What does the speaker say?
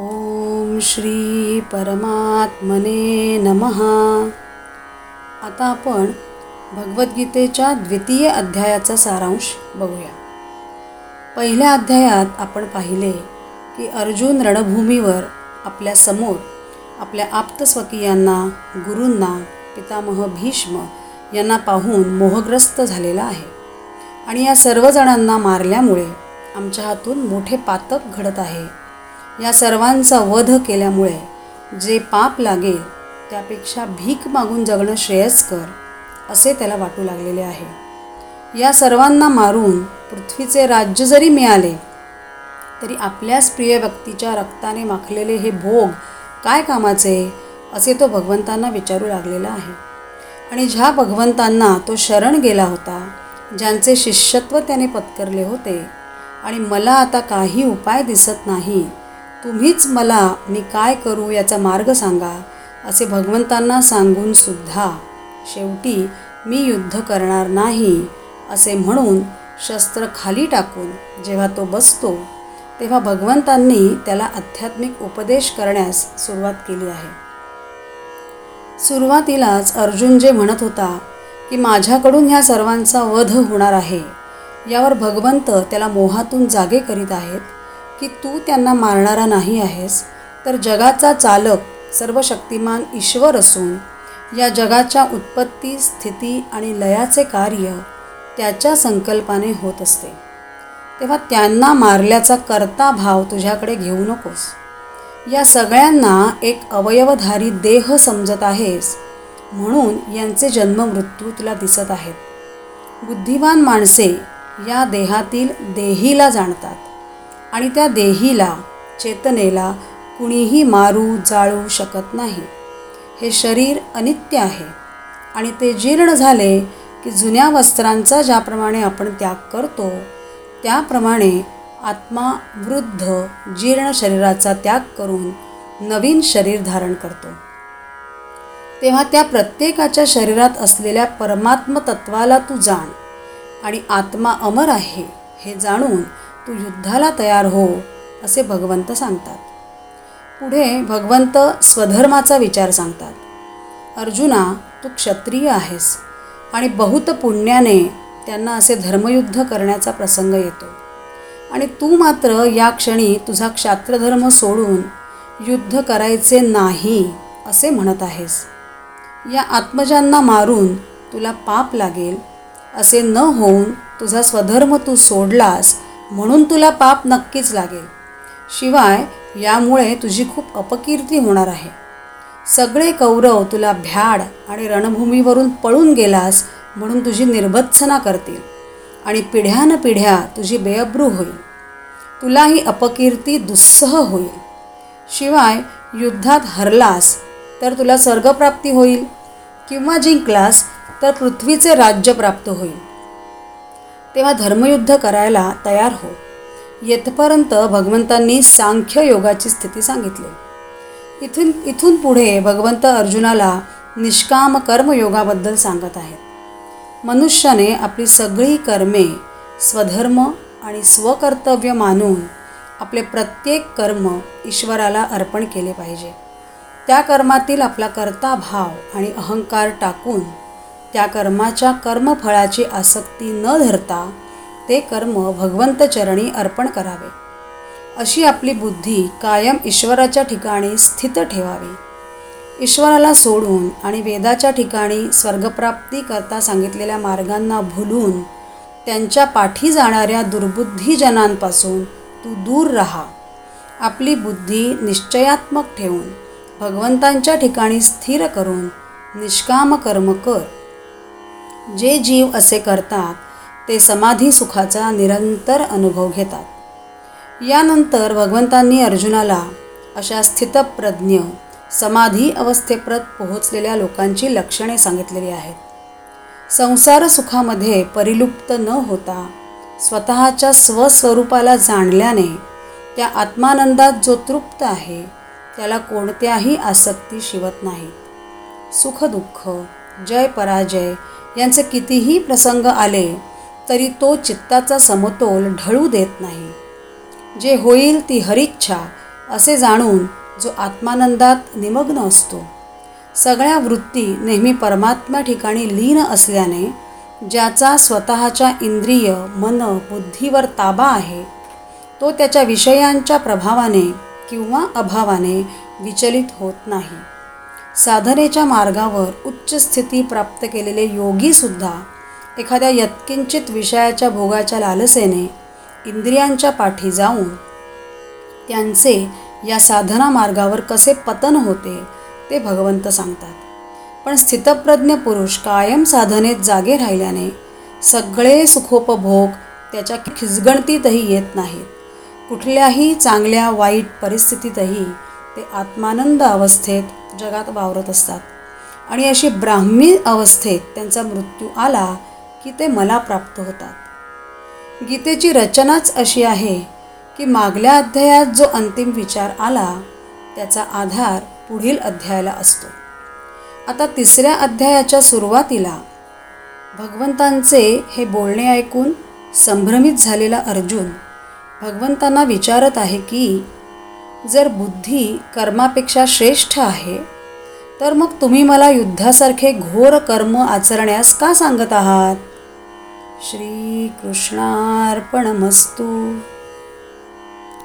ओम श्री परमात्मने नमः. आता आपण भगवद्गीतेच्या द्वितीय अध्यायाचा सारांश बघूया. पहिल्या अध्यायात आपण पाहिले की अर्जुन रणभूमीवर आपल्यासमोर आपल्या आप्तस्वकीयांना गुरूंना पितामह भीष्म यांना पाहून मोहग्रस्त झालेला आहे. आणि या सर्वजणांना मारल्यामुळे आमच्या हातून मोठे पातक घडत आहे. या सर्वांचा वध केल्यामुळे जे पाप लागेल त्यापेक्षा भीक मागून जगणं श्रेयस्कर असे त्याला वाटू लागलेले आहे. या सर्वांना मारून पृथ्वीचे राज्य जरी मिळाले तरी आपल्याच प्रिय व्यक्तीच्या रक्ताने माखलेले हे भोग काय कामाचे असे तो भगवंतांना विचारू लागलेला आहे. आणि ज्या भगवंतांना तो शरण गेला होता ज्यांचे शिष्यत्व त्याने पत्करले होते आणि मला आता काही उपाय दिसत नाही तुम्हीच मला मी काय करू याचा मार्ग सांगा असे भगवंतांना सांगून सुद्धा शेवटी मी युद्ध करणार नाही असे म्हणून शस्त्र खाली टाकून जेव्हा तो बसतो तेव्हा भगवंतांनी त्याला आध्यात्मिक उपदेश करण्यास सुरुवात केली आहे. सुरुवातीलाच अर्जुन जे म्हणत होता की माझ्याकडून ह्या सर्वांचा वध होणार आहे यावर भगवंत त्याला मोहातून जागे करीत आहेत की तू त्यांना मारणारा नाही आहेस तर जगाचा चालक सर्व शक्तिमान ईश्वर असून या जगाच्या उत्पत्ती स्थिती आणि लयाचे कार्य त्याच्या संकल्पाने होत असते. तेव्हा त्यांना मारल्याचा कर्ता भाव तुझ्याकडे घेऊ नकोस. या सगळ्यांना एक अवयवधारी देह समजत आहेस म्हणून यांचे जन्म मृत्यू तुला दिसत आहेत. बुद्धिमान माणसे या देहातील देहीला जाणतात. आणि त्या देहीला चेतनेला कुणीही मारू जाळू शकत नाही. हे शरीर अनित्य आहे आणि ते जीर्ण झाले की जुन्या वस्त्रांचा ज्याप्रमाणे आपण त्याग करतो त्याप्रमाणे आत्मा वृद्ध जीर्ण शरीराचा त्याग करून नवीन शरीर धारण करतो. तेव्हा त्या प्रत्येकाच्या शरीरात असलेल्या परमात्म तत्वाला तू जाण आणि आत्मा अमर आहे हे जाणून तू युद्धाला तयार हो असे भगवंत सांगतात. पुढे भगवंत स्वधर्माचा विचार सांगतात. अर्जुना तू क्षत्रिय आहेस आणि बहुत पुण्याने त्यांना असे धर्मयुद्ध करण्याचा प्रसंग येतो. आणि तू मात्र या क्षणी तुझा क्षात्रधर्म सोडून युद्ध करायचे नाही असे म्हणत आहेस. या आत्मजांना मारून तुला पाप लागेल असे न होऊन तुझा स्वधर्म तू सोडलास म्हणून तुला पाप नक्कीच लागेल. शिवाय यामुळे तुझी खूप अपकीर्ती होणार आहे. सगळे कौरव तुला भ्याड आणि रणभूमीवरून पळून गेलास म्हणून तुझी निर्भत्सना करतील आणि पिढ्यान पिढ्या तुझी बेअब्रू होईल. तुला ही अपकीर्ती दुस्सह होईल. शिवाय युद्धात हरलास तर तुला स्वर्गप्राप्ती होईल किंवा जिंकलास तर पृथ्वीचे राज्य प्राप्त होईल. तेव्हा धर्मयुद्ध करायला तयार हो. येथपर्यंत भगवंतांनी सांख्य योगाची स्थिती सांगितली. इथून इथून पुढे भगवंत अर्जुनाला निष्काम कर्मयोगाबद्दल सांगत आहेत. मनुष्याने आपली सगळी कर्मे स्वधर्म आणि स्वकर्तव्य मानून आपले प्रत्येक कर्म ईश्वराला अर्पण केले पाहिजे. त्या कर्मातील आपला कर्ता भाव आणि अहंकार टाकून त्या कर्माच्या कर्मफळाची आसक्ती न धरता ते कर्म भगवंतचरणी अर्पण करावे. अशी आपली बुद्धी कायम ईश्वराच्या ठिकाणी स्थित ठेवावी. ईश्वराला सोडून आणि वेदाच्या ठिकाणी स्वर्गप्राप्ती करता सांगितलेल्या मार्गांना भुलून त्यांच्या पाठी जाणाऱ्या दुर्बुद्धीजनांपासून तू दूर राहा. आपली बुद्धी निश्चयात्मक ठेवून भगवंतांच्या ठिकाणी स्थिर करून निष्काम कर्म कर. जे जीव असे करतात ते समाधी सुखाचा निरंतर अनुभव घेतात. यानंतर भगवंतांनी अर्जुनाला अशा स्थितप्रज्ञ समाधी अवस्थेप्रत पोहोचलेल्या लोकांची लक्षणे सांगितलेली आहेत. संसार सुखामध्ये परिलुप्त न होता स्वतःच्या स्वस्वरूपाला जाणल्याने त्या आत्मानंदात जो तृप्त आहे त्याला कोणत्याही आसक्ती शिवत नाहीत सुखदुःख जय पराजय यांचे कितीही प्रसंग आले तरी तो चित्ताचा समतोल ढळू देत नाही. जे होईल ती हरिच्छा असे जाणून जो आत्मानंदात निमग्न असतो. सगळ्या वृत्ती नेहमी परमात्मा ठिकाणी लीन असल्याने ज्याचा स्वतःच्या इंद्रिय मन बुद्धीवर ताबा आहे तो त्याच्या विषयांच्या प्रभावाने किंवा अभावाने विचलित होत नाही. साधनेच्या मार्गावर उच्च स्थिती प्राप्त केलेले योगीसुद्धा एखाद्या यत्किंचित विषयाच्या भोगाच्या लालसेने इंद्रियांच्या पाठी जाऊन त्यांचे या साधना मार्गावर कसे पतन होते ते भगवंत सांगतात. पण स्थितप्रज्ञ पुरुष कायम साधनेत जागे राहिल्याने सगळे सुखोपभोग त्याच्या खिजगणतीतही येत नाहीत. कुठल्याही चांगल्या वाईट परिस्थितीतही ते आत्मानंद अवस्थेत जगात वावरत असतात. आणि अशी ब्राह्मी अवस्थेत त्यांचा मृत्यू आला की ते मला प्राप्त होतात. गीतेची रचनाच अशी आहे की मागल्या अध्यायात जो अंतिम विचार आला त्याचा आधार पुढील अध्यायाला असतो. आता तिसऱ्या अध्यायाच्या सुरुवातीला भगवंतांचे हे बोलणे ऐकून संभ्रमित झालेला अर्जुन भगवंतांना विचारत आहे की जर बुद्धी कर्मापेक्षा श्रेष्ठ आहे तर मग तुम्ही मला युद्धासारखे घोर कर्म आचरण्यास का सांगत आहात? श्रीकृष्णार्पणमस्तू.